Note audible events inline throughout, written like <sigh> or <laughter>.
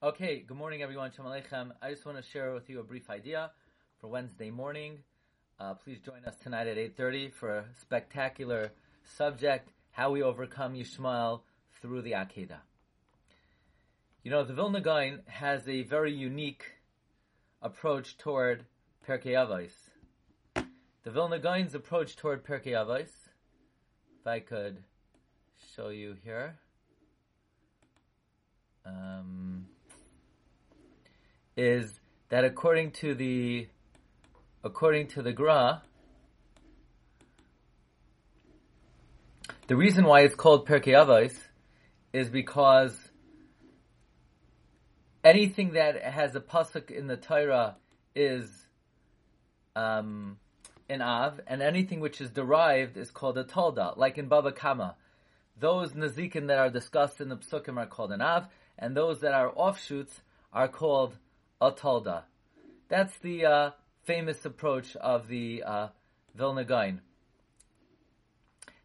Okay, good morning everyone. Shalom Aleichem. I just want to share with you a brief idea for Wednesday morning. Uh, please join us tonight at 8.30 for a spectacular subject, how we overcome Yishmael through the Akedah. You know, the Vilna Gaon has a very unique approach toward Pirkei Avos. The Vilna Gaon's approach toward Pirkei Avos, if I could show you here, um, is that according to the according to the Gra, the reason why it's called Pirkei Avos is because anything that has a pasuk in the Torah is um, an Av, and anything which is derived is called a Tolda, like in Baba Kama. Those Nazikin that are discussed in the Psukim are called an Av, and those that are offshoots are called a Tolda. That's the uh, famous approach of the uh, Vilna Gaon.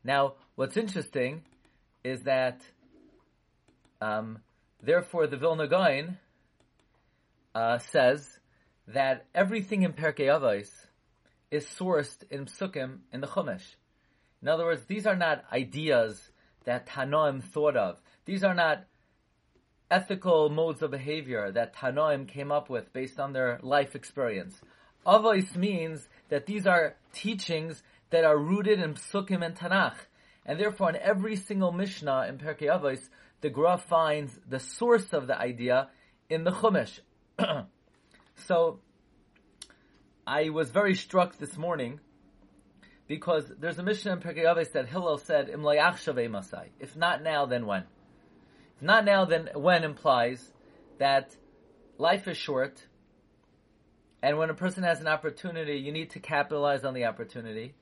Now, what's interesting is that, um, therefore, the Vilna Gaon uh, says that everything in Pirkei Avos is sourced in Psukim in the Chumash. In other words, these are not ideas that Tanoim thought of. These are not ethical modes of behavior that Tanoim came up with based on their life experience. Avos means that these are teachings that are rooted in Psukim and Tanakh. And therefore, in every single Mishnah in Pirkei Avos, the Gra finds the source of the idea in the Chumash. <clears throat> so, I was very struck this morning because there's a Mishnah in Pirkei Avos that Hillel said. If not now, then when? Not now, then when implies that life is short, and when a person has an opportunity, you need to capitalize on the opportunity,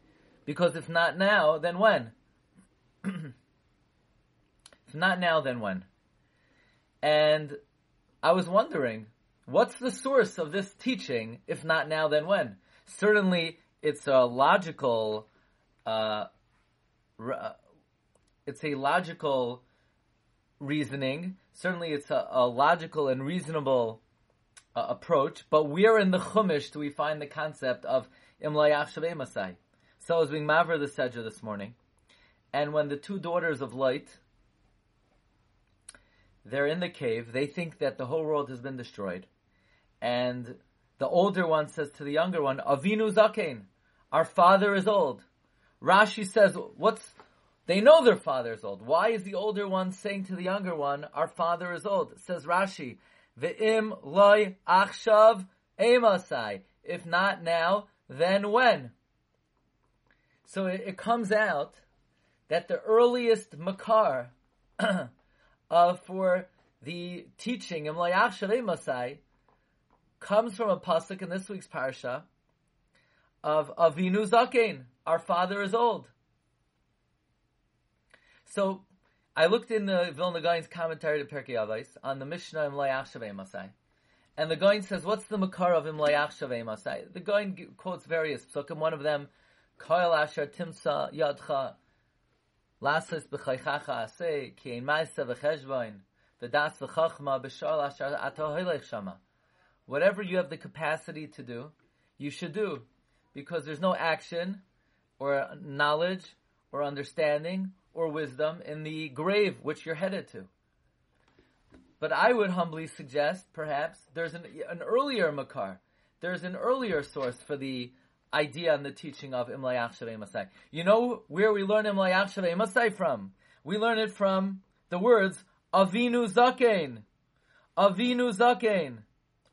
because if not now, then when? <clears throat> if not now, then when? And I was wondering, what's the source of this teaching? If not now, then when? Certainly, it's a logical, uh, uh it's a logical reasoning. Certainly, it's a, a logical and reasonable uh, approach. But where in the Chumash do we find the concept of Imlayach Shavei Masai? So I was being maver the Sedra this morning, and when the two daughters of Lot, they're in the cave, they think that the whole world has been destroyed, and the older one says to the younger one, Avinu Zakein, our father is old. Rashi says, what's they know their father is old. Why is the older one saying to the younger one, our father is old? Says Rashi, Ve'im loy achshav emasai. If not now, then when? So it, it comes out that the earliest makar <clears throat> uh, for the teaching in Layachshav Emasai comes from a pasuk in this week's parsha of Avinu Zakein. Our father is old. So I looked in the Vilna Gaon's commentary to Pirkei Avos on the Mishnah in Layach Shavei Masai. And the Gaon says, what's the makar of Imlayach Shavei Masai? The Gaon quotes various psukim, one of them, Koil Asher Timsa Yadcha Lasas B'chaychacha Aseh Ki Ein Maisa V'cheshvain V'das V'chachma B'shal Asher Ato Shama Whatever you have the capacity to do, you should do. Because there's no action or knowledge or understanding or wisdom in the grave which you're headed to. But I would humbly suggest, perhaps, there's an, an earlier makar. There's an earlier source for the idea and the teaching of Imlayach Shavei Masai. You know where we learn Imlayach Masai from? We learn it from the words Avinu Zakein. Avinu Zakein.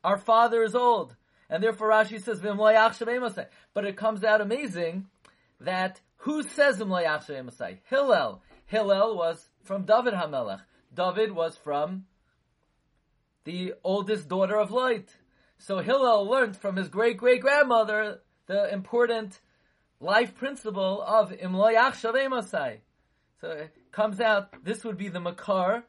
Our father is old. And therefore Rashi says. But it comes out amazing that who says Imlayach Masai? Hillel. Hillel was from David Hamelech. David was from the oldest daughter of Lot. So Hillel learned from his great great grandmother the important life principle of Imlayach Masai. So it comes out, this would be the Makar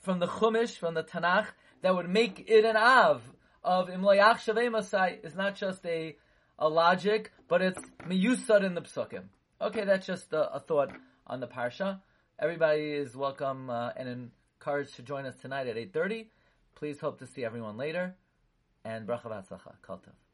from the Chumash, from the Tanakh, that would make it an Av of Imlayach Masai is not just a a logic, but it's miyusad in the psukim. Okay, that's just a, a, thought on the parsha. Everybody is welcome uh, and encouraged to join us tonight at 8.30. Please hope to see everyone later, and bracha v'atzlacha. Kol tov.